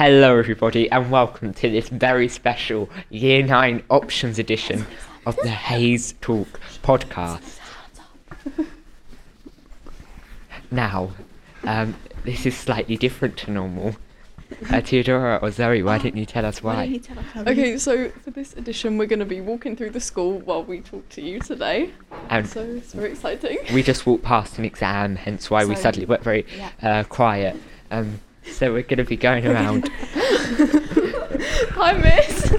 Hello, everybody, and welcome to this very special Year 9 Options edition of the Hayes Talk podcast. Now, um, this is slightly different to normal. Uh, Theodora or Zoe, why didn't you tell us why? Okay, so for this edition, we're going to be walking through the school while we talk to you today. And So it's very exciting. we just walked past an exam, hence why we So- suddenly went very uh, quiet. Um, so we're going to be going around. Hi, Miss.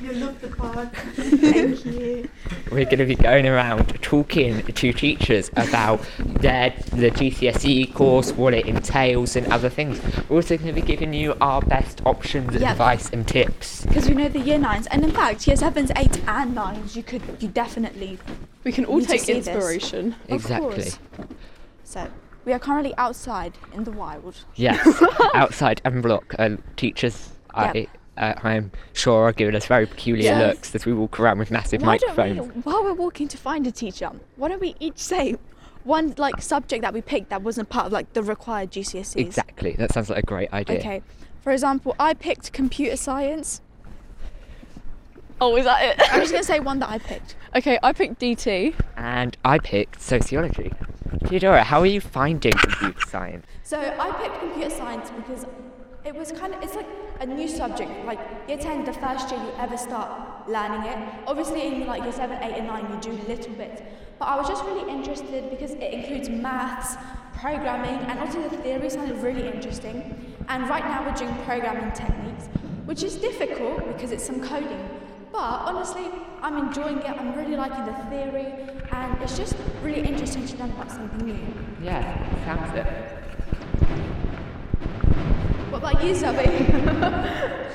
You love the pod. Thank you. We're going to be going around talking to teachers about their the GCSE course, what it entails, and other things. We're also going to be giving you our best options, Yep. advice, and tips. Because we know the year nines, and in fact, year sevens, eights, and nines, you could, you definitely. We can all Need to take see this. inspiration. Of Exactly. course. So, we are currently outside in the wild. Yes, outside and block uh, teachers. I, uh, I am sure are giving us very peculiar Yes. looks as we walk around with massive Why don't microphones. we, while we're walking to find a teacher, why don't we each say one like subject that we picked that wasn't part of like the required GCSEs? Exactly, that sounds like a great idea. Okay. For example, I picked computer science. Oh, is that it? I'm just gonna say one that I picked. okay, I picked DT. And I picked sociology. Theodora, how are you finding computer science? So I picked computer science because it was kind of it's like a new subject. Like year ten, the first year you ever start learning it. Obviously in like year seven, eight, and nine you do little bits. But I was just really interested because it includes maths, programming, and also the theory sounded really interesting. And right now we're doing programming techniques, which is difficult because it's some coding. But honestly, I'm enjoying it. I'm really liking the theory, and it's just really interesting to learn about something new. Yeah, sounds it. What about you, Zoe?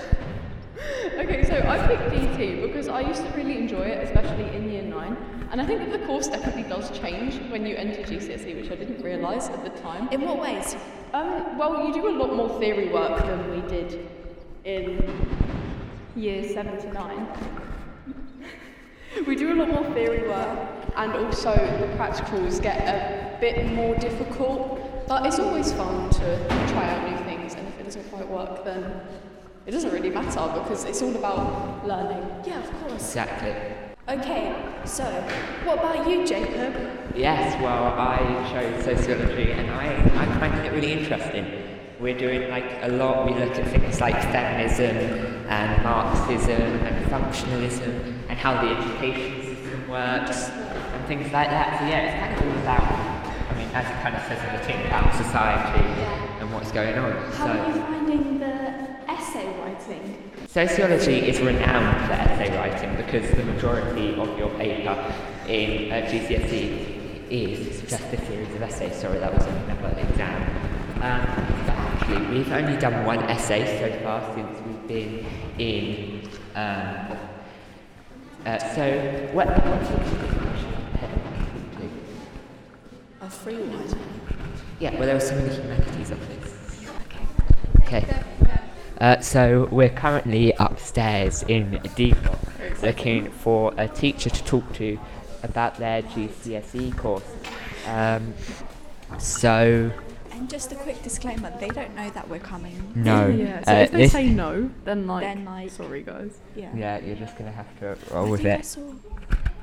Okay, so I picked DT because I used to really enjoy it, especially in year nine. And I think that the course definitely does change when you enter GCSE, which I didn't realise at the time. In what ways? Um, well, you do a lot more theory work than we did in year seven to nine. we do a lot more theory work, and also the practicals get a bit more difficult. But it's always fun to try out new things, and if it doesn't quite work, then it doesn't really matter because it's all about learning. Yeah, of course. Exactly. Okay, so what about you, Jacob? Yes, well, I chose sociology and I, I'm finding it really interesting. We're doing like a lot, we look at things like feminism and Marxism and functionalism and how the education system works and things like that. So, yeah, it's kind of all about, I mean, as it kind of says in the thing, about society and what's going on. How are you finding the essay writing? sociology is renowned for essay writing because the majority of your paper in uh, GCSE is just a series of essays. Sorry, that was another exam. Um, we've only done one essay so far since we've been in. Um, uh, so, what? A free one. Yeah, well, there were so many humanities of this. Okay. Uh, so we're currently upstairs in D block looking for a teacher to talk to about their GCSE course. Um, so And just a quick disclaimer, they don't know that we're coming. no, Yeah, so uh, if they this- say no, then like, Then, like- sorry guys. Yeah. yeah, you're just gonna have to roll I with think I it. saw.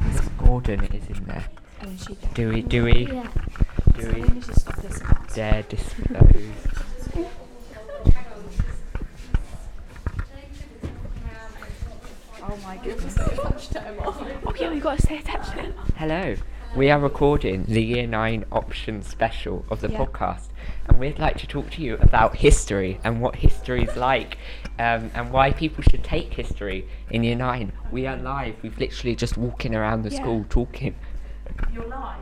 Miss Gordon is in there. Oh, and she Do we? Do we? Yeah. Do So we we need to stop this. and ask. dare dispose? Oh my goodness. Oh yeah, we gotta stay attached to it. Hello. We are recording the Year 9 option special of the Yeah. podcast, and we'd like to talk to you about history and what history is like, um, and why people should take history in Year 9. We are live, we've literally just walking around the Yeah. school talking. You're live.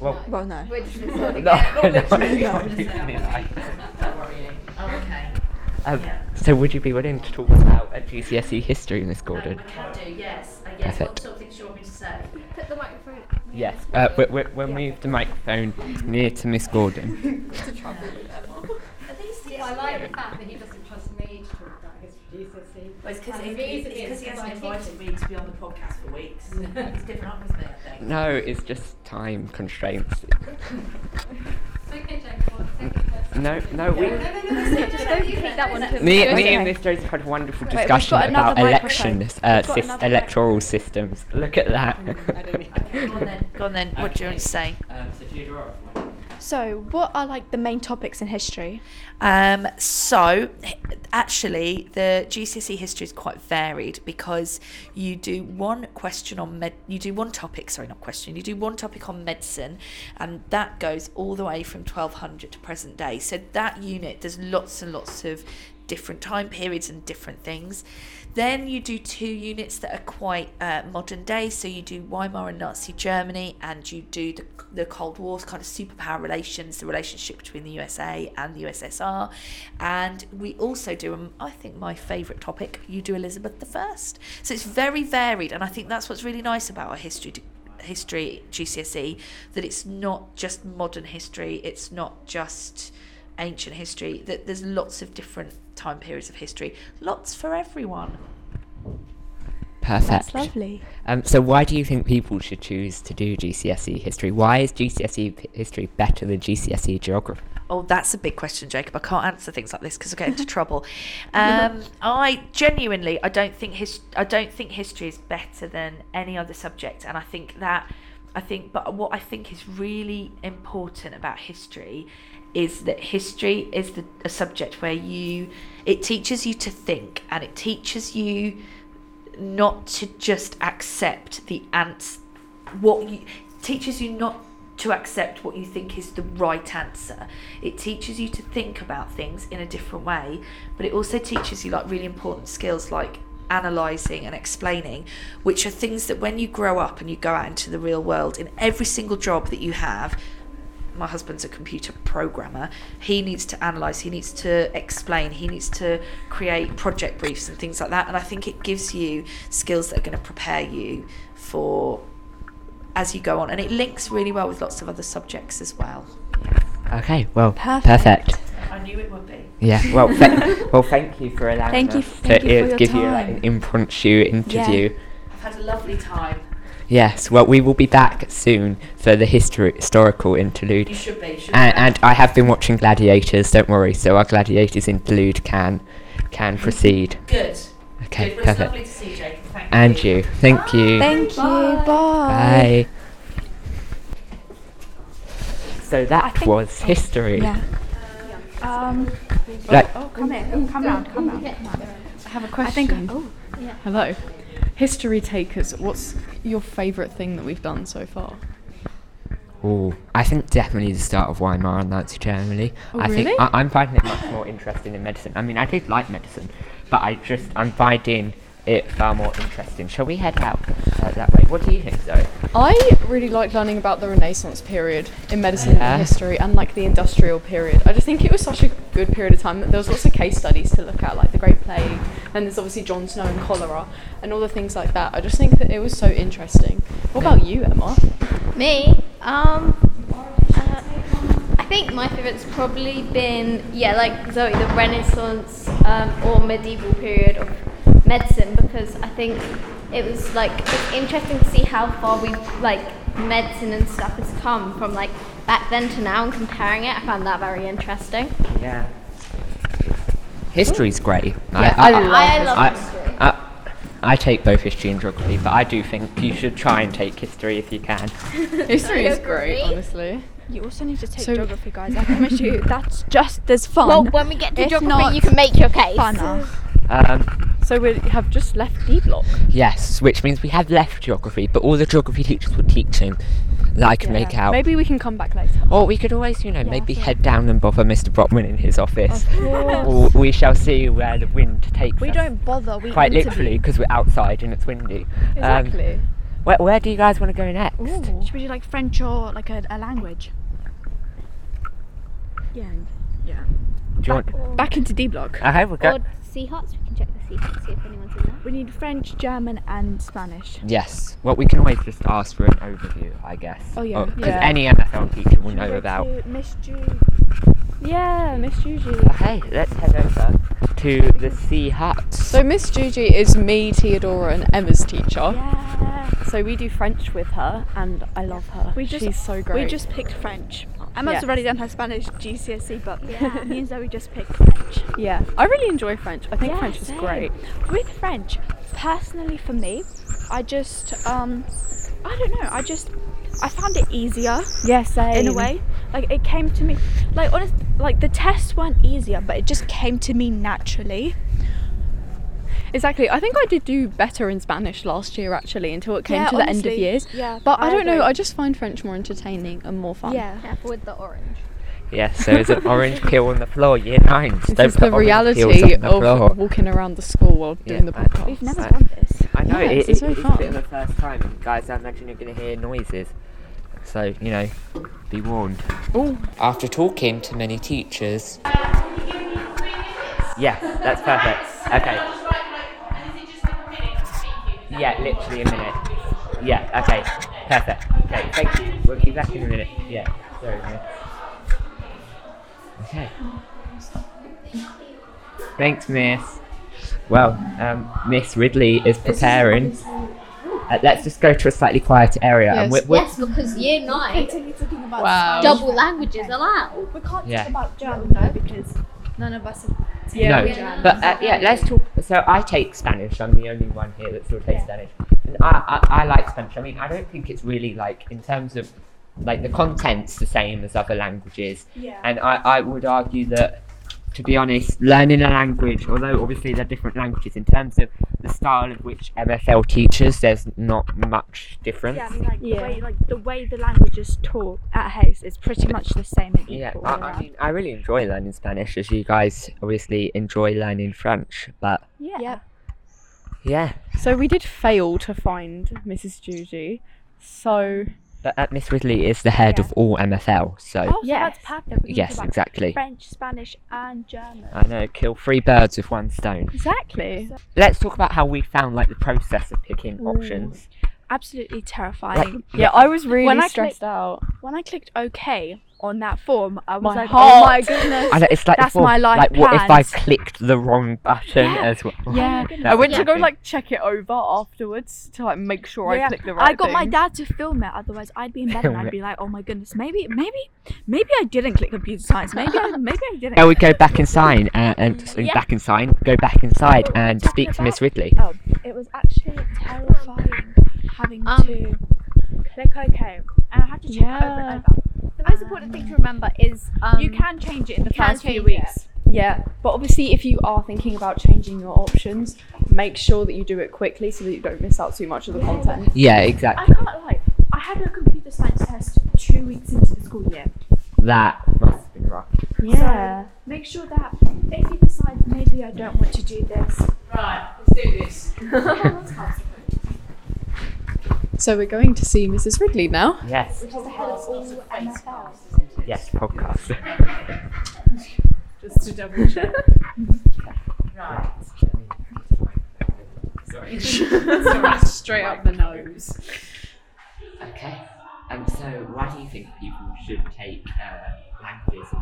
Well, Well, no. We're just no, recording. no, yeah, not no, literally. not Just, literally um, live. Don't worry. Oh, okay. Um, Yeah. So, would you be willing to talk about GCSE history, Miss Um, Gordon? I can do, yes. Uh, yes. Perfect. What sort of things do you want me to say? Put the microphone. Yes. Uh, we, we, we'll move the microphone near to Miss Gordon. At least Yeah, I like the fact that he doesn't trust me to talk about his GCSE. Well, it's because And he, the reason he hasn't invited me to be on the podcast for weeks. He's given up, isn't it? I think. No, it's just time constraints. It's okay, Jacob. I'll take it. No, no, we. Don't take that one to Me, me and Miss Joseph had a wonderful Wait, we've discussion got another about microphone. elections, uh, We've got sys- another electoral systems. Look at that. Go on then. Go on then. What do you want to say? Um, so Theodora. So, what are like the main topics in history? Um, so, actually, the GCSE history is quite varied because you do one question on med, you do one topic, sorry, not question, you do one topic on medicine, and that goes all the way from 1200 to present day. So, that unit, there's lots and lots of different time periods and different things. Then you do two units that are quite uh, modern day. So you do Weimar and Nazi Germany, and you do the, the Cold War's kind of superpower relations, the relationship between the USA and the USSR. And we also do, um, I think, my favourite topic, you do Elizabeth I. So it's very varied, and I think that's what's really nice about our history. History GCSE that it's not just modern history, it's not just ancient history, that there's lots of different time periods of history, lots for everyone. Perfect. That's lovely. Um, so why do you think people should choose to do GCSE history? Why is GCSE p- history better than GCSE geography? Oh, that's a big question, Jacob. I can't answer things like this because I get into trouble. Um, I genuinely, I don't think his, I don't think history is better than any other subject, and I think that, I think, but what I think is really important about history is that history is the a subject where you, it teaches you to think, and it teaches you not to just accept the ants what you teaches you not to accept what you think is the right answer. It teaches you to think about things in a different way but it also teaches you like really important skills like analyzing and explaining which are things that when you grow up and you go out into the real world in every single job that you have my husband's a computer programmer. He needs to analyze, he needs to explain, he needs to create project briefs and things like that. And I think it gives you skills that are going to prepare you for as you go on. And it links really well with lots of other subjects as well. Okay, well, Perfect. perfect. I knew it would be. Yeah, well, th- well, thank you for allowing Thank you us f- to you for uh, your give you an impromptu interview. Yeah. I've had a lovely time. Yes, well, we will be back soon for the history historical interlude. You should be. you Should And, be. and I have been watching Gladiators. Don't worry. So our Gladiators interlude can can proceed. good. Okay, good. Well, it's lovely perfect. to see you, Jacob. Thank And you, thank you. Thank you. Bye. Bye. So that think- was history. Yeah. Um. Like, Oh, come here. Come round. Come round. I have a question. I think. Oh. Hello. History takers, what's your favourite thing that we've done so far? ooh, I think definitely the start of Weimar and Nazi Germany. Oh, I think really? I, I'm finding it much more interesting in medicine. I mean, I did like medicine, but I just I'm finding it far more interesting. Shall we head out uh, that way? What do you think, Zoe? I really like learning about the Renaissance period in medicine Yeah. and history and like the industrial period. I just think it was such a good period of time. that There was lots of case studies to look at, like the Great Plague, and there's obviously John Snow and cholera, and all the things like that. I just think that it was so interesting. What about you, Emma? Me, um, uh, I think my favourite's probably been yeah, like Zoe, the Renaissance um, or medieval period of medicine because I think it was like it's interesting to see how far we like medicine and stuff has come from like back then to now and comparing it. I found that very interesting. Yeah. History's great. Yeah, I love I love I, history. I, I take both history and geography, but I do think you should try and take history if you can. History is great, honestly. You also need to take So- geography, guys. I promise you, that's just as fun. Well, when we get to if geography, not you can make your case. funner. Um, So we have just left D block. yes, which means we have left geography, but all the geography teachers were teaching that I can make out. Maybe we can come back later. Or we could always, you know, Yeah, maybe yeah. head down and bother Mr. Brockman in his office. Of course. Or we shall see where the wind takes we us. don't bother. We Quite want literally, because we're outside and it's windy. Um, Exactly. where, where do you guys want to go next? Be. Should we do like French or like a, a language? Yeah. Yeah. Do you want? Back into D block. Okay, we'll go. Or sea huts, we can check the sea huts, see if anyone's in there. We need French, German, and Spanish. Yes. Well, we can always just ask for an overview, I guess. Oh, yeah. Oh, because Yeah. any MFL teacher will know about. Miss Ju. Yeah, Miss Juju. Okay, let's head over to the Sea Hut. So Miss Juji is me, Theodora, and Emma's teacher. Yes. So we do French with her, and I love her. We just- She's so great. We just picked French. Emma's Yes. already done her Spanish GCSE, but yeah, me and Zoe just picked French. yeah. I really enjoy French. I think Yeah, French is same. great. With French, personally for me, I just um, I don't know. I just I found it easier Yeah, same. in a way. Like it came to me, like honest, like the tests weren't easier, but it just came to me naturally. Exactly. I think I did do better in Spanish last year actually until it came Yeah, to the end of years. yeah, But I, I don't know. I just find French more entertaining and more fun. Yeah. Careful with the orange. Yes, there is an orange peel on the floor. Year nines. This Don't is the reality the of floor. walking around the school while Yeah, doing the I- podcast. We've never done this. I know Yeah, it, this it, is very it's a bit fun. of a first time, and guys, I imagine you're going to hear noises. So you know, be warned. Oh, After talking to many teachers. Uh, yeah, that's perfect. Okay. Yeah, literally a minute. Yeah, okay. Perfect. Okay, thank you. We'll be back in a minute. Yeah, sorry. yeah. Okay. Thanks, Miss. Well, um, Miss Ridley is preparing. Uh, let's just go to a slightly quieter area. And Yes. we're, we're, Yes, because year nine, wow. double languages allowed. We can't Yeah. talk about German though because none of us. Have no, Yeah. but uh, yeah, let's talk. So I take Spanish. I'm the only one here that still takes Spanish, and I, I I like Spanish. I mean, I don't think it's really like in terms of like the content's the same as other languages, Yeah. and I I would argue that. To be honest, learning a language, although obviously they're different languages, in terms of the style of which MFL teaches, there's not much difference. Yeah, I mean, like Yeah. the way like the way the language is taught at Hayes is pretty much the same and equal. Yeah, all I, I mean, I really enjoy learning Spanish, as you guys obviously enjoy learning French. But yeah. Yep. yeah, So we did fail to find Mrs. Juju. So but uh, Miss Ridley is the head Yeah. of all MFL, so Oh, so Yes. that's perfect. We can yes, talk about exactly. French, Spanish, and German. I know, kill three birds with one stone. exactly. Let's talk about how we found like the process of picking Ooh. options. Absolutely terrifying. Yeah, I was really When I stressed clicked- out. When I clicked OK on that form, I was My like, heart. oh my goodness. I know it's like That's before, my life like what if I plans. clicked the wrong button Yeah. as well? Yeah, goodness. I went to go like check it over afterwards to like make sure Yeah, I clicked the right I got my thing. dad to film it. Otherwise, I'd be in bed and Film I'd it. be like, "Oh my goodness, maybe, maybe, maybe I didn't click computer science. Maybe, I, maybe I didn't." Now we go back inside uh, and so Yeah. back inside, go back inside What and speak to Miss? Ridley. Oh, it was actually terrifying having Um, to click OK, and I had to check it over Yeah. and over. The most important thing to remember is um, you can change it in the first few change weeks. Yeah, but obviously, if you are thinking about changing your options, make sure that you do it quickly so that you don't miss out too much of the content. Yeah, exactly. I can't lie. I had a computer science test two weeks into the school year. That must have been rough. Yeah. Make sure that if you decide maybe I don't want to do this, Right, let's do this. So we're going to see Mrs. Ridley now. Yes, which is the head of all MFLs. yes, podcast. Just to double check. right. Sorry. Sorry, straight up the nose. Okay. Um, so why do you think people should take uh, languages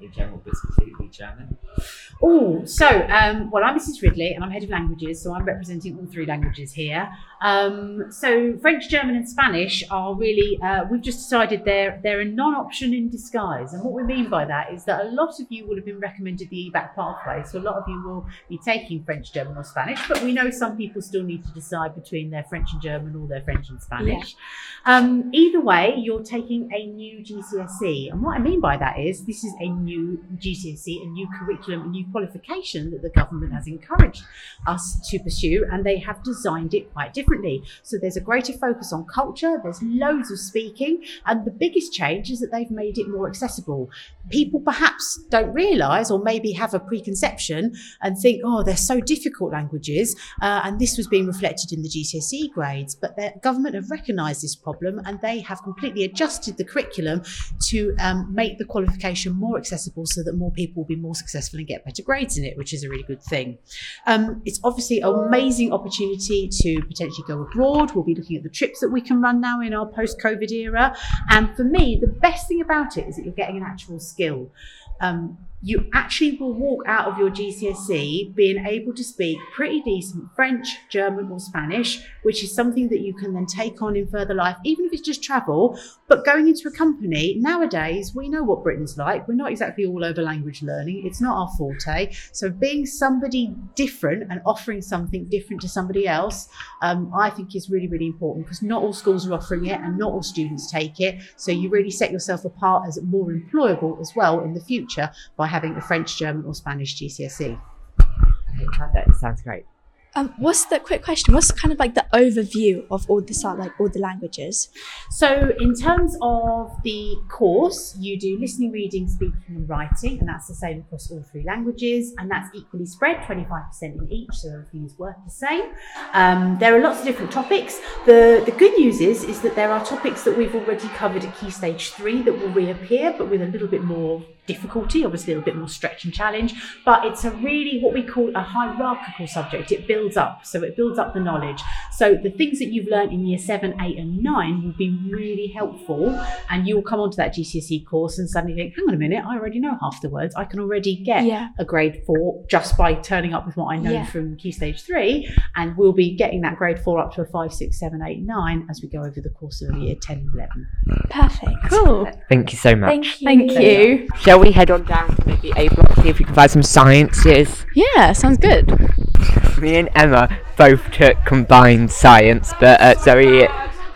in general, but specifically German? Oh, so um, well, I'm Mrs. Ridley, and I'm head of languages, so I'm representing all three languages here. Um, so French, German, and Spanish are really uh, we've just decided they're they're a non-option in disguise, and what we mean by that is that a lot of you will have been recommended the EBacc pathway, so a lot of you will be taking French, German, or Spanish, but we know some people still need to decide between their French and German or their French and Spanish. Um, either way, you're taking a new GCSE. And what I mean by that is this is a new GCSE, a new curriculum, new qualification that the government has encouraged us to pursue, and they have designed it quite differently. So there's a greater focus on culture, there's loads of speaking, and the biggest change is that they've made it more accessible. People perhaps don't realise, or maybe have a preconception and think, oh, they're so difficult languages, uh, and this was being reflected in the GCSE grades. But the government have recognised this problem and they have completely adjusted the curriculum to um, make the qualification more accessible so that more people will be more successful and get better grades in it, which is a really good thing. Um, it's obviously an amazing opportunity to potentially go abroad. We'll be looking at the trips that we can run now in our post COVID era. And for me, the best thing about it is that you're getting an actual skill. Um, you actually will walk out of your GCSE being able to speak pretty decent French, German, or Spanish, which is something that you can then take on in further life, even if it's just travel. But going into a company, nowadays, we know what Britain's like. We're not exactly all over language learning, it's not our forte. So, being somebody different and offering something different to somebody else, um, I think is really, really important because not all schools are offering it and not all students take it. So, you really set yourself apart as more employable as well in the future by having a French, German, or Spanish GCSE. Okay, perfect. Sounds great. Um, what's the quick question? What's kind of like the overview of all the like all the languages? So, in terms of the course, you do listening, reading, speaking, and writing, and that's the same across all three languages, and that's equally spread 25% in each, so everything is worth the same. Um, there are lots of different topics. The, the good news is, is that there are topics that we've already covered at Key Stage 3 that will reappear, but with a little bit more difficulty, obviously a little bit more stretch and challenge, but it's a really what we call a hierarchical subject. It builds up, so it builds up the knowledge. So the things that you've learned in year seven, eight, and nine will be really helpful, and you will come onto that GCSE course and suddenly think, hang on a minute, I already know half the words. I can already get Yeah. a grade four just by turning up with what I know Yeah. from Key Stage three, and we'll be getting that grade four up to a five, six, seven, eight, nine as we go over the course of year 10 and 11. Perfect. Cool. Thank you so much. Thank you. Thank you. Shall we head on down to maybe A block, see if we can find some sciences? Yeah, sounds good. Me and Emma both took combined science, but uh, Zoe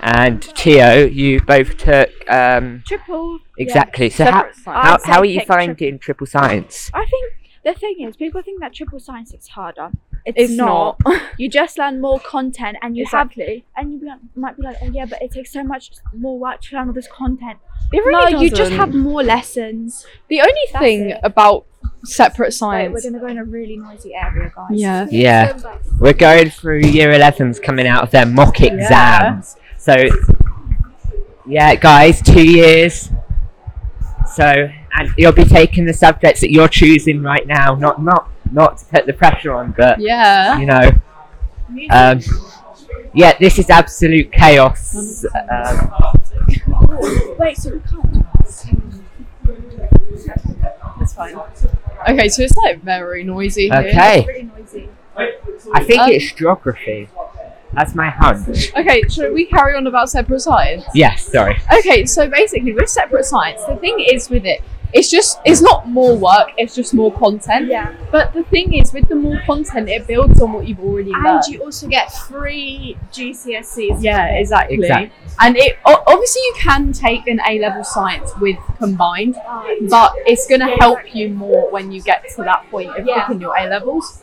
and Tio, you both took um, Triple. exactly. So how, Separate science. how, how are you finding triple science? I think the thing is, people think that triple science is harder. It's, It's not. you just learn more content, and you Exactly. have, and you be like, might be like, oh yeah, but it takes so much more work to learn all this content. It really no, you just have more lessons. The only That's thing it. about separate Wait, science. we're gonna go in a really noisy area, guys. yeah. Yeah, we're going through year 11s coming out of their mock exams. Yeah. So, yeah, guys, two years. So, and you'll be taking the subjects that you're choosing right now. Not, not, not to put the pressure on, but Yeah. you know, um, yeah, this is absolute chaos. Um, Wait, so we can't. That's fine. Okay, so it's like very noisy here. okay, Really noisy. I think Um, it's geography. That's my hunch. Okay, should we carry on about separate science? Yes, sorry. Okay, so basically with separate science, the thing is with it, it's just it's not more work, it's just more content. Yeah. But the thing is with the more content it builds on what you've already And learned. And you also get free GCSEs. yeah, exactly. Exactly. And it obviously you can take an A level science with combined, oh, but it's gonna help you more when you get to that point of Yeah. picking your A levels.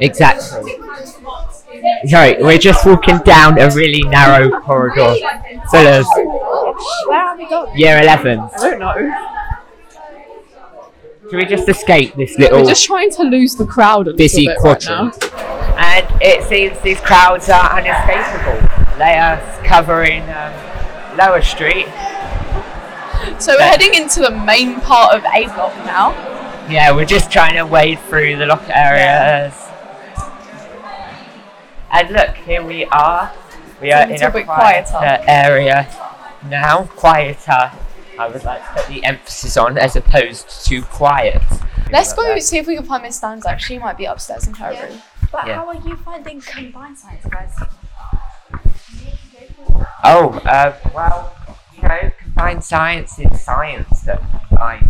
Exactly. Sorry, we're just walking down a really narrow corridor full of Where are we going? year 11s. I don't know. Should we just escape this little We're just trying to lose the crowd a little busy bit right now. and it seems these crowds are unescapable. They are covering um, Lower Street. So we're heading into the main part of A block now. Yeah, we're just trying to wade through the locker areas. And look, here we are. We are a in little a bit quieter, quieter. area now. Quieter. I would like to put the emphasis on as opposed to quiet. Let's go Like see if we can find Miss Stanzak. She might be upstairs in her room. But Yeah. how are you finding combined science, guys? Oh, uh, well, you know, combined science is science that I.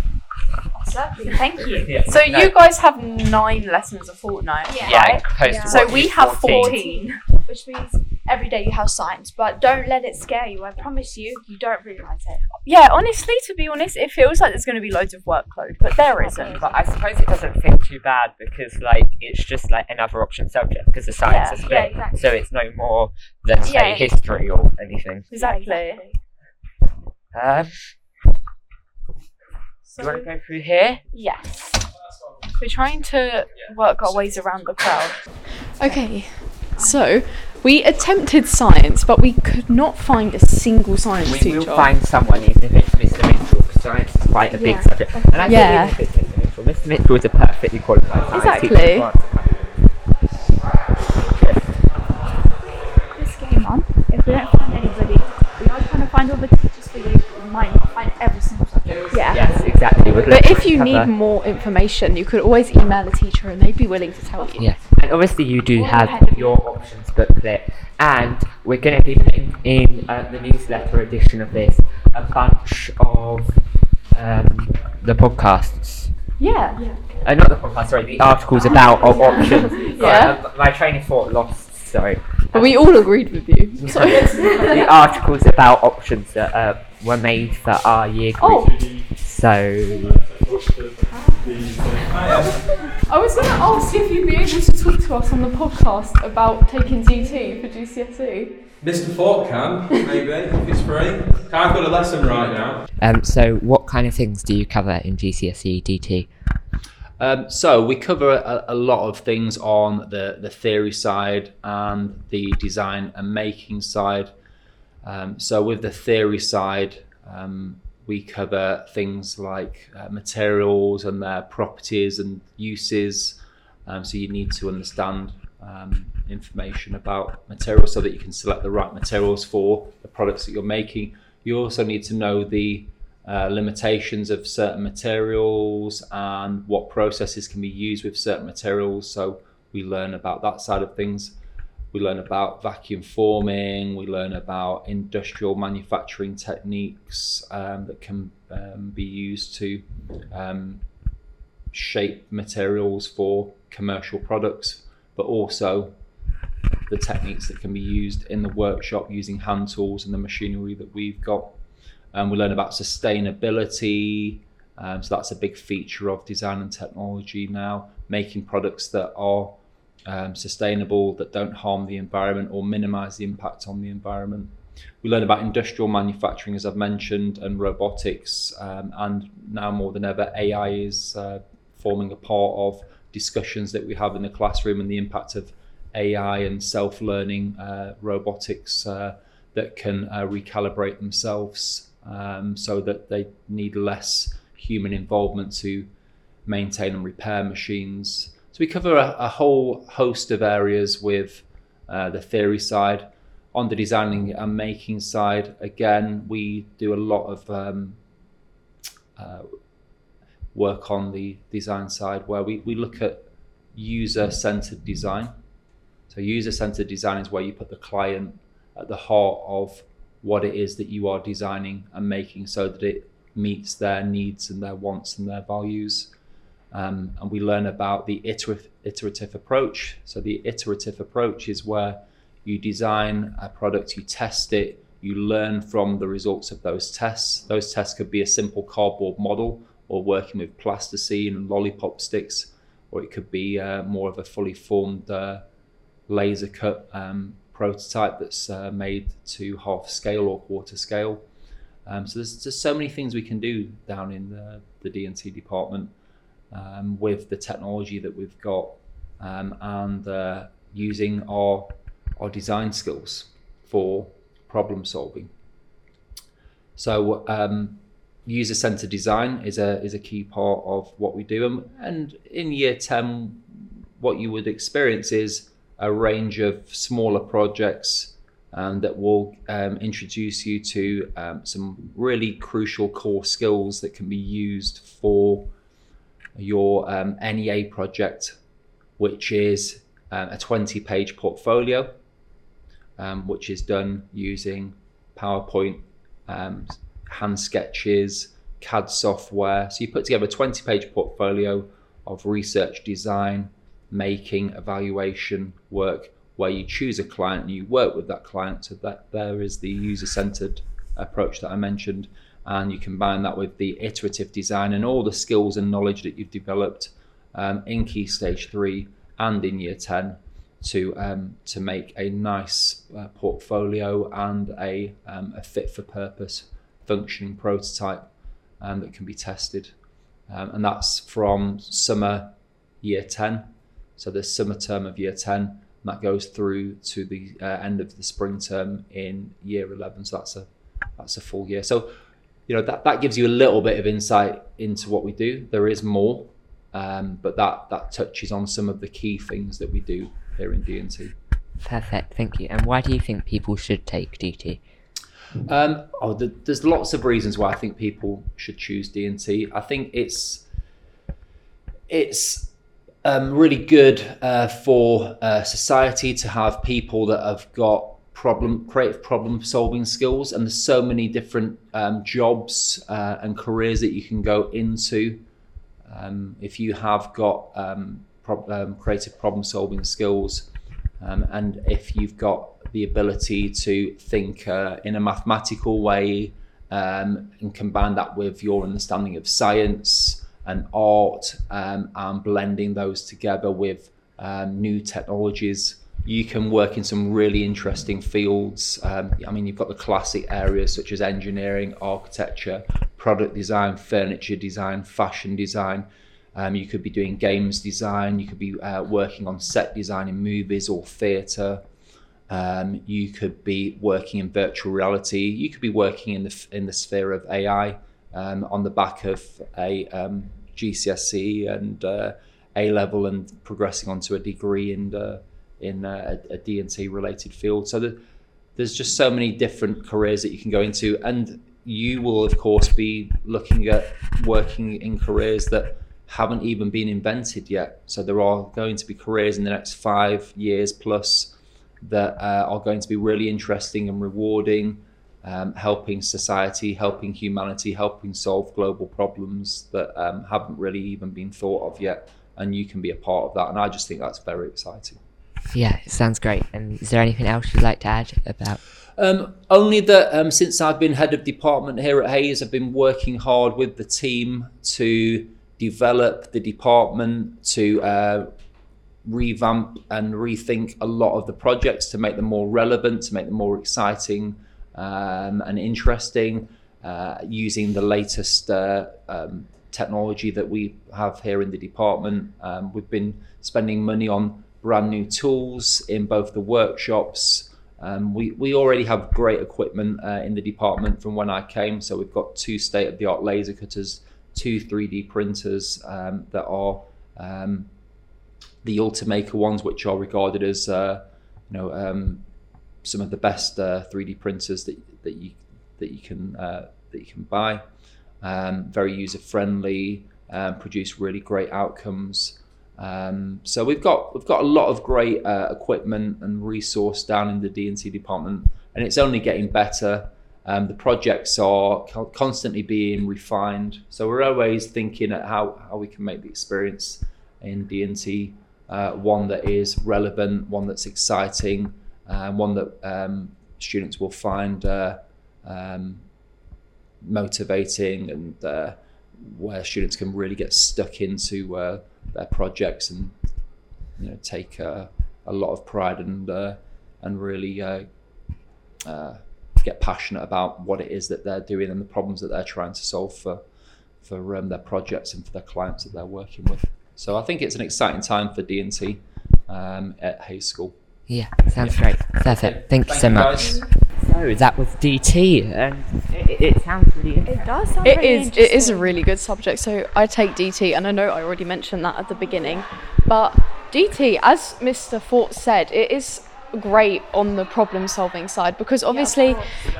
Certainly. Thank you. Yeah, So no, you guys have nine lessons a fortnight. Yeah. Yeah, right? Yeah. So we have 14. 14. Which means every day you have science, but don't let it scare you. I promise you, you don't realise it. Yeah, honestly, to be honest, it feels like there's going to be loads of workload, but there isn't. But I suppose it doesn't feel too bad because, like, it's just like another option subject because the science Yeah, is split. yeah, exactly. So it's no more than, say, Yeah. history or anything. Exactly. Um, So, you want to go through here? yes. We're trying to work our ways around the crowd. Okay, so we attempted science, but we could not find a single science We teacher. will find someone, even if it's Mr. Mitchell, because science is quite a big Yeah. subject. And I Yeah. think even if it's Mr. Mitchell, Mr. Mitchell is a perfectly qualified science Exactly. teacher. as well. This game on. If we don't find anybody, we are trying to find all the teachers for you. We might not find every single subject. Yeah. Yes, exactly. We'd love But to if you cover- need more information, you could always email a teacher and they'd be willing to tell you. Yes, and obviously you do have your options booklet, and we're going to be putting in uh, the newsletter edition of this a bunch of um, the podcasts. Yeah. Uh, not the podcast, sorry, the articles about of options. Sorry, Yeah. uh, my train of thought lost. Sorry. But we all agreed with you. So the articles about options that uh, were made for our year group. Oh. So I was going to ask if you'd be able to talk to us on the podcast about taking DT for GCSE. Mr. Fort can, maybe, if it's free. I've got a lesson right now. um, so what kind of things do you cover in GCSE DT? Um, so we cover a, a lot of things on the, the theory side and the design and making side. Um, so with the theory side, um, we cover things like uh, materials and their properties and uses. Um, so you need to understand um, information about materials so that you can select the right materials for the products that you're making. You also need to know the uh, limitations of certain materials and what processes can be used with certain materials. So we learn about that side of things. We learn about vacuum forming. We learn about industrial manufacturing techniques um, that can um, be used to um, shape materials for commercial products, but also the techniques that can be used in the workshop using hand tools and the machinery that we've got. Um, we learn about sustainability. Um, so that's a big feature of design and technology now, making products that are um, sustainable, that don't harm the environment or minimize the impact on the environment. We learn about industrial manufacturing, as I've mentioned, and robotics, um, and now more than ever, AI is uh, forming a part of discussions that we have in the classroom and the impact of AI and self-learning uh, robotics uh, that can uh, recalibrate themselves um, so that they need less human involvement to maintain and repair machines. So we cover a, a whole host of areas with uh, the theory side. On the designing and making side, again, we do a lot of um, uh, work on the design side where we, we look at user centered design. So, user centered design is where you put the client at the heart of what it is that you are designing and making so that it meets their needs and their wants and their values. Um, and we learn about the iterative, iterative approach. So, the iterative approach is where you design a product, you test it, you learn from the results of those tests. Those tests could be a simple cardboard model or working with plasticine and lollipop sticks, or it could be uh, more of a fully formed uh, laser cut um, prototype that's uh, made to half scale or quarter scale. Um, so there's just so many things we can do down in the, the D&T department um, with the technology that we've got um, and uh, using our our design skills for problem solving. So um, user centered design is a is a key part of what we do, and, and in year ten, what you would experience is a range of smaller projects um, that will um, introduce you to um, some really crucial core skills that can be used for your um, NEA project, which is uh, a 20 page portfolio, um, which is done using PowerPoint, um, hand sketches, CAD software. So you put together a 20 page portfolio of research, design, making, evaluation work where you choose a client and you work with that client. So that there is the user centered approach that I mentioned. And you combine that with the iterative design and all the skills and knowledge that you've developed um, in Key Stage 3 and in Year 10 to um, to make a nice uh, portfolio and a, um, a fit for purpose functioning prototype um, that can be tested. Um, and that's from summer year 10. So the summer term of year 10, and that goes through to the uh, end of the spring term in year 11. So that's a that's a full year. So you know that, that gives you a little bit of insight into what we do. There is more, um, but that that touches on some of the key things that we do here in D&T. Perfect, thank you. And why do you think people should take DT? Um, oh, the, there's lots of reasons why I think people should choose D and T. I think it's it's um, really good uh, for uh, society to have people that have got problem creative problem solving skills, and there's so many different um, jobs uh, and careers that you can go into. Um, if you have got um, pro- um, creative problem solving skills, um, and if you've got the ability to think uh, in a mathematical way and combine that with your understanding of science and art and blending those together with new technologies. You can work in some really interesting fields. Um, I mean, you've got the classic areas such as engineering, architecture, product design, furniture design, fashion design. Um, you could be doing games design. You could be uh, working on set design in movies or theatre. Um, you could be working in virtual reality. You could be working in the in the sphere of AI um, on the back of a um, GCSE and uh, A level and progressing onto a degree in uh, in uh, a, a D&T related field. So the, there's just so many different careers that you can go into, and you will of course be looking at working in careers that haven't even been invented yet. So there are going to be careers in the next five years plus that uh, are going to be really interesting and rewarding, um, helping society, helping humanity, helping solve global problems that um, haven't really even been thought of yet. And you can be a part of that. And I just think that's very exciting. Yeah, it sounds great. And is there anything else you'd like to add about? Um, only that um, since I've been head of department here at Hayes, I've been working hard with the team to develop the department, to uh, revamp and rethink a lot of the projects to make them more relevant, to make them more exciting um, and interesting, uh, using the latest uh, um, technology that we have here in the department. Um, we've been spending money on brand new tools in both the workshops. Um, we, we already have great equipment uh, in the department from when I came. So we've got two state of the art laser cutters, two 3D printers um, that are um, the Ultimaker ones, which are regarded as uh, you know um, some of the best uh, 3D printers that, that you that you can uh, that you can buy. Um, very user friendly, um, produce really great outcomes. Um, so we've got we've got a lot of great uh, equipment and resource down in the D&T department, and it's only getting better. Um, the projects are constantly being refined, so we're always thinking at how, how we can make the experience in D&T uh, one that is relevant, one that's exciting, uh, one that um, students will find uh, um, motivating and uh, where students can really get stuck into uh, their projects and you know take uh, a lot of pride and uh, and really uh, uh, get passionate about what it is that they're doing and the problems that they're trying to solve for for um, their projects and for their clients that they're working with. So I think it's an exciting time for D&T um, at Hayes School. Yeah, sounds great. Perfect. Thank, you so much. So that was DT, and it, it sounds really. interesting. It does sound It really is. It is a really good subject. So I take DT, and I know I already mentioned that at the beginning, but DT, as Mr. Fort said, it is great on the problem-solving side because obviously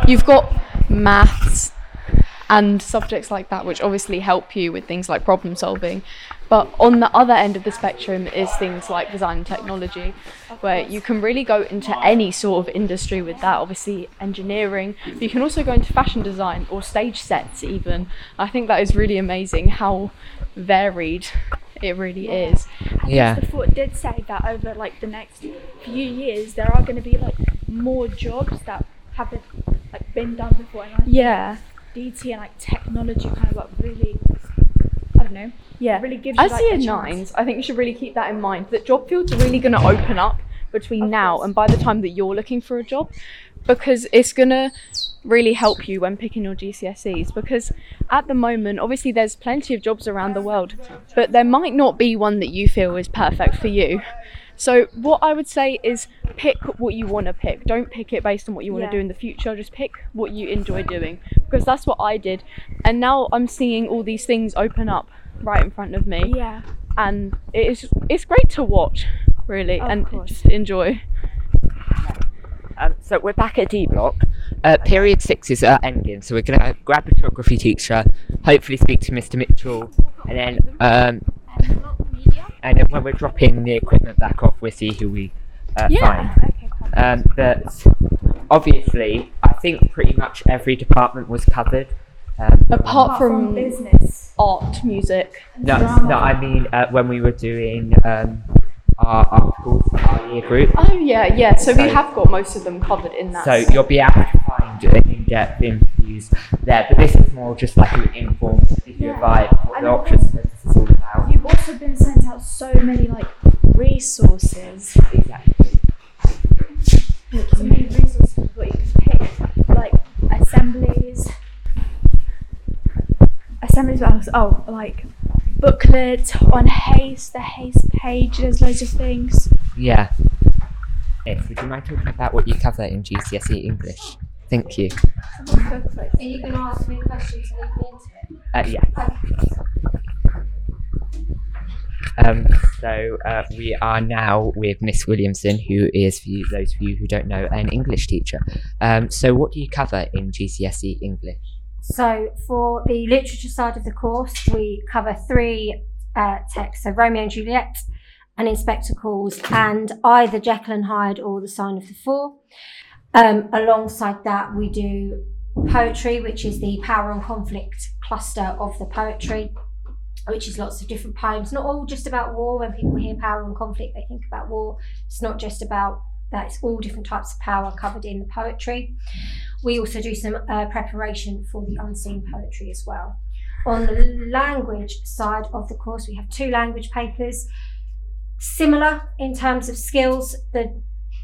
you've got maths and subjects like that, which obviously help you with things like problem solving. But on the other end of the spectrum is things like design and technology, where you can really go into any sort of industry with that. Obviously, engineering, but you can also go into fashion design or stage sets, even. I think that is really amazing how varied it really is. Yeah. Mr. Ford did say that over like the next few years there are going to be like more jobs that haven't like been done before. And I think Yeah. DT and like technology kind of like really, I don't know. Yeah. Really gives you As like year nines, I think you should really keep that in mind that job fields are really going to open up between now and by the time that you're looking for a job because it's going to really help you when picking your GCSEs because at the moment obviously there's plenty of jobs around the world but there might not be one that you feel is perfect for you. So what I would say is pick what you want to pick. Don't pick it based on what you want Yeah. to do in the future. Just pick what you enjoy doing because that's what I did. And now I'm seeing all these things open up right in front of me. Yeah. And it is it's great to watch, really, Of and course. just enjoy. Um, so we're back at D Block. uh, period six is our ending, so we're going to grab a geography teacher, hopefully speak to Mr. Mitchell, and then um, and then when we're dropping the equipment back off, we'll see who we uh, Yeah. find. Um, but obviously, I think pretty much every department was covered. Um, Apart from business, art, music. no, no, I mean uh, when we were doing um, our articles for our year group. Oh yeah, yeah. So, we have got most of them covered in that. So you'll be able to find in-depth interviews there, but this is more just like an informal give you a vibe of what And the options this is all about. you've also been sent out so many like resources. Exactly. So many resources what you can pick, like assemblies. Assemblies. What else? Oh, like booklet on haste, the haste page. There's loads of things. Yeah. Yes, would you mind talking about what you cover in GCSE English? Thank you. Are you going to ask me a question to lead me into it? Uh, yeah. Um, so uh, we are now with Miss Williamson, who is, for you, those of you who don't know, an English teacher. Um, so what do you cover in GCSE English? So, for the literature side of the course, we cover three uh, texts so Romeo and Juliet, and An Inspector Calls, and either Jekyll and Hyde or The Sign of the Four. Um, alongside that, we do poetry, which is the power and conflict cluster of the poetry, which is lots of different poems, not all just about war. When people hear power and conflict, they think about war. It's not just about that, it's all different types of power covered in the poetry. We also do some uh, preparation for the unseen poetry as well. On the language side of the course, we have two language papers, similar in terms of skills. The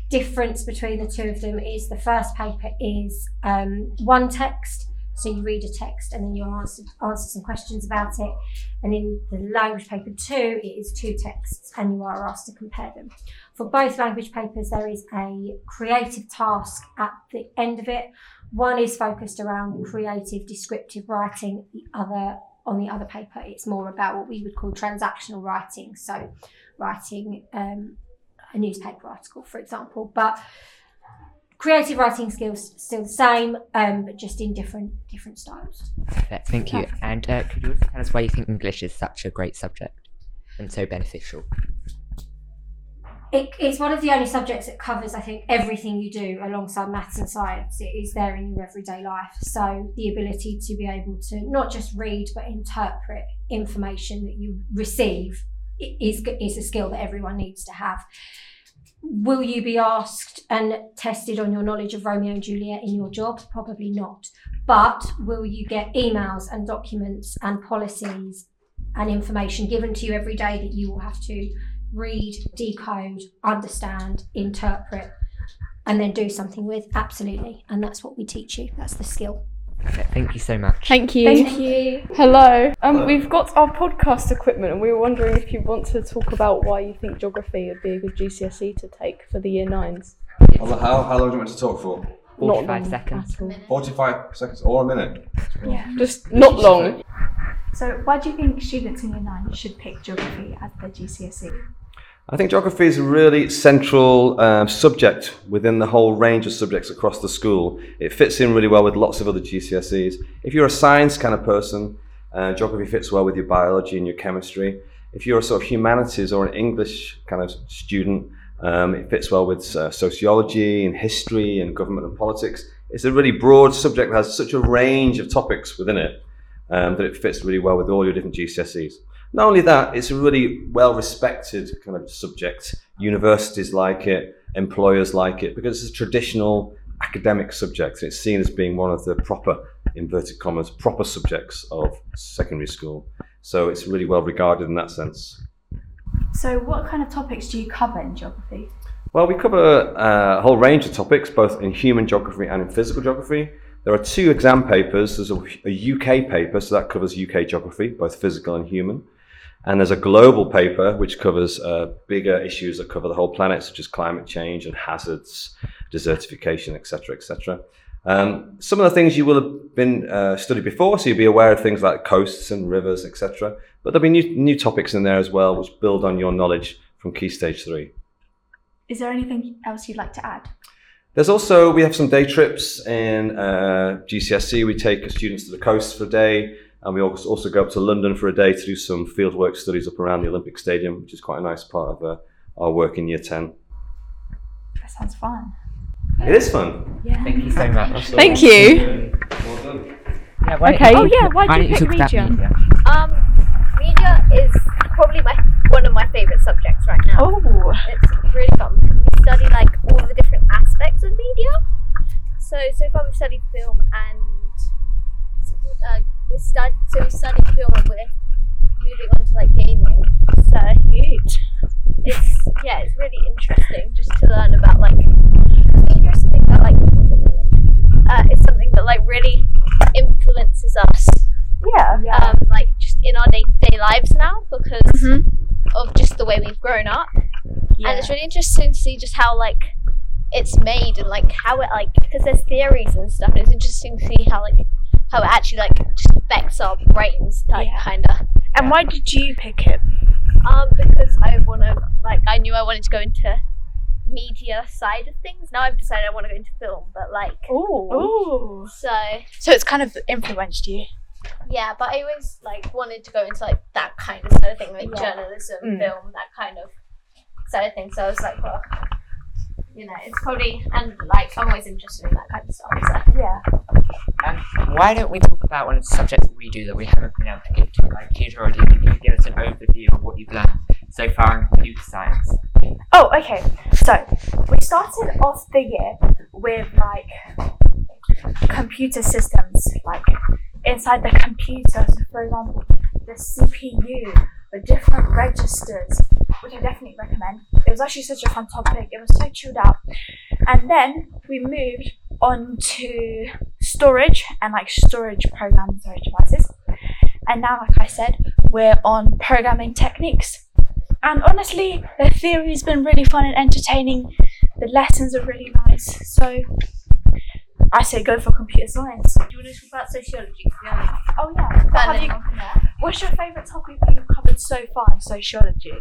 difference between the two of them is the first paper is um, one text, so you read a text and then you answer answer some questions about it. And in the language paper two, it is two texts, and you are asked to compare them. For both language papers, there is a creative task at the end of it. One is focused around creative descriptive writing, the other on the other paper, it's more about what we would call transactional writing. So, writing um, a newspaper article, for example. But creative writing skills still the same, um, but just in different different styles. Perfect, thank you. And uh, could you also tell us why you think English is such a great subject and so beneficial? It, it's one of the only subjects that covers, I think, everything you do alongside maths and science. It is there in your everyday life. So the ability to be able to not just read but interpret information that you receive is is a skill that everyone needs to have. Will you be asked and tested on your knowledge of Romeo and Juliet in your job? Probably not. But will you get emails and documents and policies and information given to you every day that you will have to read, decode, understand, interpret, and then do something with? Absolutely. And that's what we teach you. That's the skill. Perfect, Thank you so much. Thank you. Thank you. Hello. Um, we've got our podcast equipment, and we were wondering if you want to talk about why you think geography would be a good GCSE to take for the year nines. Well, how, how long do you want to talk for? Not 45 long seconds. 45 seconds or a minute? Yeah. Just not long. So, why do you think students in year nine should pick geography as their GCSE? I think geography is a really central um, subject within the whole range of subjects across the school. It fits in really well with lots of other GCSEs. If you're a science kind of person, uh, geography fits well with your biology and your chemistry. If you're a sort of humanities or an English kind of student, um, it fits well with uh, sociology and history and government and politics. It's a really broad subject that has such a range of topics within it um, that it fits really well with all your different GCSEs. Not only that, it's a really well respected kind of subject. Universities like it, employers like it, because it's a traditional academic subject. and It's seen as being one of the proper, inverted commas, proper subjects of secondary school. So it's really well regarded in that sense. So, what kind of topics do you cover in geography? Well, we cover uh, a whole range of topics, both in human geography and in physical geography. There are two exam papers. There's a, a UK paper, so that covers UK geography, both physical and human. And there's a global paper which covers uh, bigger issues that cover the whole planet, such as climate change and hazards, desertification, etc., etc. Um, some of the things you will have been uh, studied before, so you'll be aware of things like coasts and rivers, etc. But there'll be new, new topics in there as well, which build on your knowledge from Key Stage 3. Is there anything else you'd like to add? There's also, we have some day trips in uh, GCSE. We take students to the coast for a day, and we also also go up to London for a day to do some fieldwork studies up around the Olympic Stadium, which is quite a nice part of uh, our work in year 10. That sounds fun. It is fun. Yeah. Thank you so much. Thank you. Well done. Yeah, why- Okay. Oh yeah, why Why did you you pick talk media? media? Um, media is probably my one of my favorite subjects right now. Oh. It's really fun. because We study like all the different aspects of media. So so far we've studied film and uh, we studied so we started film and we're moving on to like gaming. So huge. it's yeah, it's really interesting just to learn about like media is something that like uh, it's something that like really influences us. Yeah. Yeah. Um, like just in our day to day lives now because Mhm. of just the way we've grown up. Yeah. And it's really interesting to see just how like it's made and like how it like because there's theories and stuff. And it's interesting to see how like how it actually like just affects our brains, like Yeah. kind of. And why did you pick it? Um, because I want to like I knew I wanted to go into media side of things. Now I've decided I want to go into film, but like Oh. so So it's kind of influenced you. yeah. But I always like wanted to go into like that kind of side of thing, like Yeah. journalism, Mm. film, that kind of side of thing. So I was like, well, you know, it's probably and like I'm always interested in that kind of stuff. So Yeah. Um, why don't we talk about one of the subjects that we do that we haven't been able to get to? Like, Peter already can you give us an overview of what you've learned so far in computer science. Oh, okay. So we started off the year with like computer systems, like inside the computer. So, for example, the CPU, the different registers, which I definitely recommend. It was actually such a fun topic. It was so chilled out. And then we moved on to storage and like storage programs, storage devices. And now, like I said, we're on programming techniques. And honestly, the theory's been really fun and entertaining. The lessons are really nice. So I say go for computer science. do you want to talk about sociology? Yeah. Oh yeah. What have you, what's your favourite topic that you've covered so far in sociology?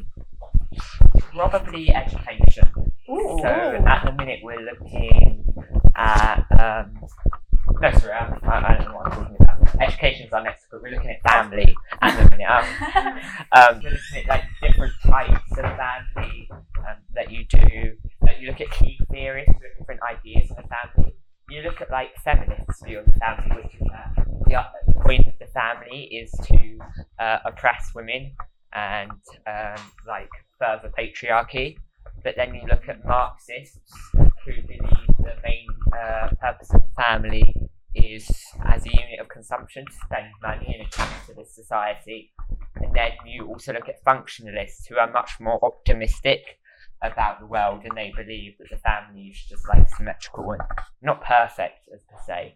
Probably education. Ooh. So at the minute we're looking at um, no sorry, I, I I don't know what I'm talking about. Education is our next but we're looking at family at the minute. Um, um, we're looking at like different types of family um, that you do. That you look at key theories, you different ideas in a family. You look at like feminists' view of the family, which is that the, the point of the family is to uh, oppress women and um, like further patriarchy. But then you look at Marxists who believe the main uh, purpose of the family is as a unit of consumption to spend money in a capitalist society. And then you also look at functionalists who are much more optimistic about the world and they believe that the family is just like symmetrical and not perfect as per se,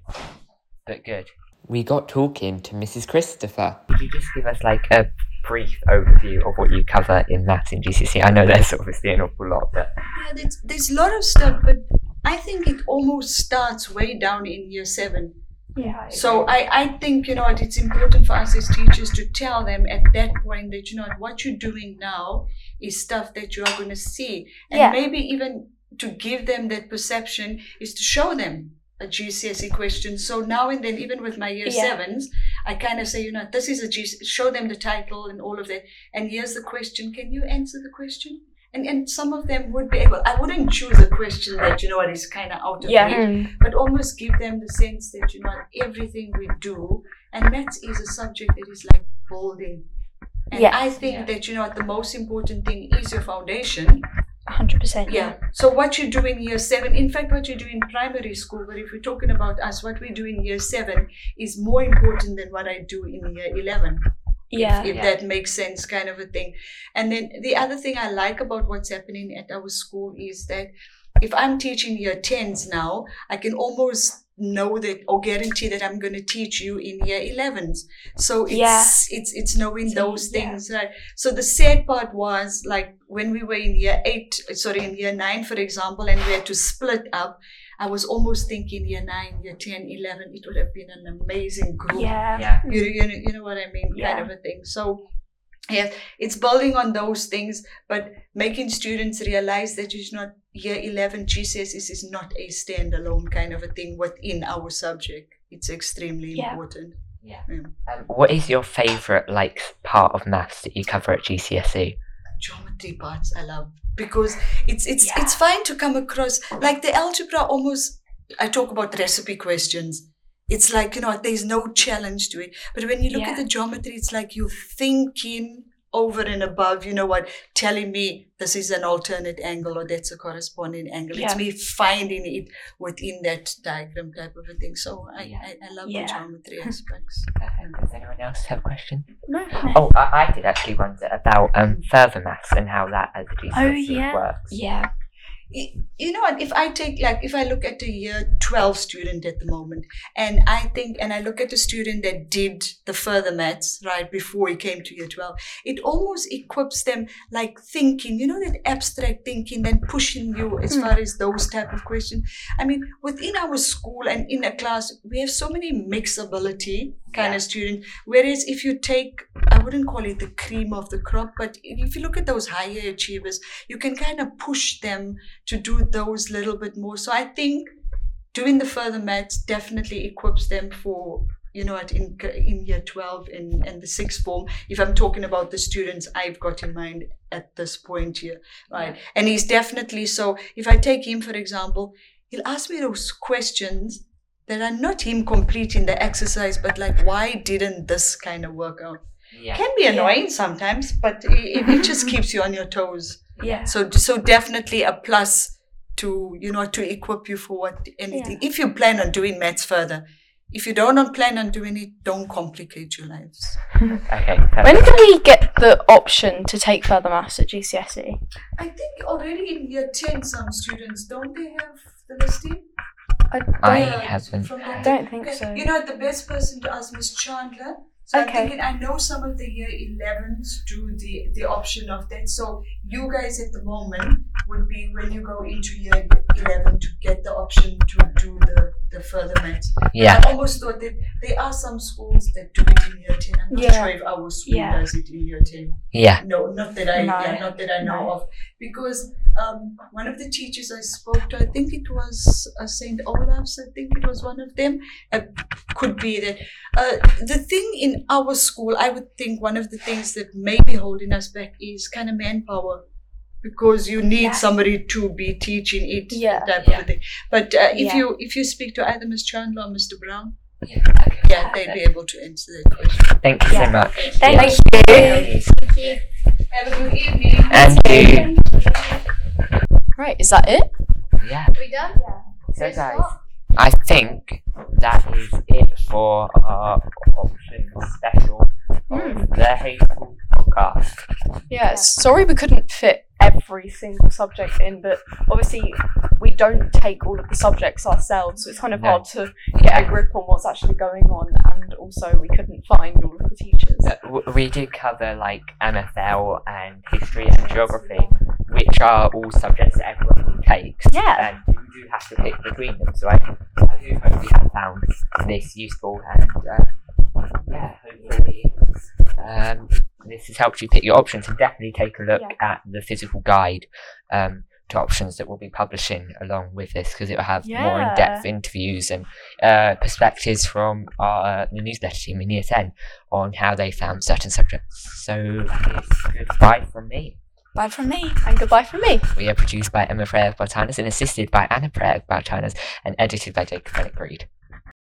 but good. We got talking to Mrs. Christopher. Could you just give us like a brief overview of what you cover in maths in GCSE? I know there's obviously an awful lot, but Yeah, there's, there's a lot of stuff, but I think it almost starts way down in year seven. Yeah. So I, I think, you know, it's important for us as teachers to tell them at that point that, you know, what, what you're doing now is stuff that you are going to see. And Yeah. maybe even to give them that perception is to show them a GCSE question. So now and then, even with my year Yeah. sevens, I kind of say, you know, this is a a G, show them the title and all of that. And here's the question. Can you answer the question? And, and some of them would be able, I wouldn't choose a question that, you know what, is kind of out of Yeah. reach, but almost give them the sense that, you know, everything we do, and maths is a subject that is like building. And Yes. I think that, you know, what, the most important thing is your foundation. 100%. Yeah. So what you do in year seven, in fact, what you do in primary school, but if we're talking about us, what we do in year seven is more important than what I do in year eleven. if- Yeah. If, that makes sense, kind of a thing. And then the other thing I like about what's happening at our school is that if I'm teaching year tens now, I can almost know that or guarantee that I'm going to teach you in year 11s. So it's Yeah. it's it's knowing those things, right? So the sad part was like when we were in year eight, sorry, in year nine, for example, and we had to split up. I was almost thinking year nine, year 10, 11, it would have been an amazing group. Yeah. Yeah. You, you, know, you know what I mean? Yeah. Kind of a thing. So yeah, it's building on those things, but making students realize that it's not year 11 GCSEs is not a standalone kind of a thing within our subject. It's extremely Yeah. important. Yeah. Yeah. Um, what is your favourite like part of maths that you cover at GCSE? Geometry parts I love because it's it's it's fine to come across like the algebra almost I talk about recipe questions. It's like, you know, there's no challenge to it. But when you look at the geometry, it's like you're thinking over and above, you know what, telling me this is an alternate angle or that's a corresponding angle. It's me finding it within that diagram type of a thing. So I, I, I love Yeah. the geometry aspects. Does anyone else have a question? No. Oh, I, I did actually wonder about um, further maths and how that as a GCSE Oh, yeah. works. Yeah. You know what? If i take like if i look at a year 12 student at the moment and i think and i look at a student that did the further maths right before he came to year 12 it almost equips them like thinking you know that abstract thinking then pushing you as hmm. far as those type of questions. I mean within our school and in a class we have so many mixability kind of student whereas if you take i wouldn't call it the cream of the crop but if you look at those higher achievers you can kind of push them to do those little bit more. So I think doing the further maths definitely equips them for you know at in in year 12 in and the sixth form. If i'm talking about the students i've got in mind at this point here right? And he's definitely so if i take him for example he'll ask me those questions that are not him completing the exercise but like why didn't this kind of work out? Yeah. can be annoying sometimes but it, it just keeps you on your toes Yeah. so so definitely a plus to you know to equip you for what anything if you plan on doing maths further if you don't plan on doing it don't complicate your lives Okay. When perfect. do we get the option to take further maths at GCSE? i think already in year 10 some students don't they have the listing I I haven't. I don't think so. You know, the best person to ask Miss Chandler. So I'm Okay. thinking, I know some of the year 11s do the, the option of that. So you guys at the moment would be when you go into year 11 to get the option to do the, the further maths. Yeah. I almost thought that there are some schools that do it in year 10. I'm not Yeah. sure if our school Yeah. does it in year 10. Yeah. No, not that I, No. yeah, not that I know No. of. Because um, one of the teachers I spoke to, I think it was uh, St. Olaf's, I think it was one of them, uh, could be that. Uh, the thing in our school, I would think one of the things that may be holding us back is kind of manpower. Because you need Yeah. somebody to be teaching it, Yeah. type Yeah. of thing. But uh, if Yeah. you if you speak to either Miss Chandler or Mr. Brown, Yeah. Okay. yeah, they'd be able to answer that question. Thank you so much. Thank Yeah. you. Thank you. Have a good evening. And you. Right, is that it? Yeah. we done? Yeah. So guys, I think that is it for our option special of the Hateful podcast. Yeah, sorry we couldn't fit every single subject in, but obviously we don't take all of the subjects ourselves, so it's kind of No. hard to get a grip on what's actually going on, and also we couldn't find all of the teachers. Uh, we did cover like MFL and history and geography, which are all subjects that everyone takes. Yeah. And you do have to pick between them. So I, I do hope you have found this useful and uh, yeah, hopefully um, this has helped you pick your options and definitely take a look at the physical guide um, to options that we'll be publishing along with this because it will have more in-depth interviews and uh, perspectives from our the newsletter team in year 10 on how they found certain subjects. So it's goodbye from me. Bye from me, and goodbye from me. We are produced by Emma Freya Bartanas and assisted by Anna Freya Bartanas and edited by Jacob Bennett Breed.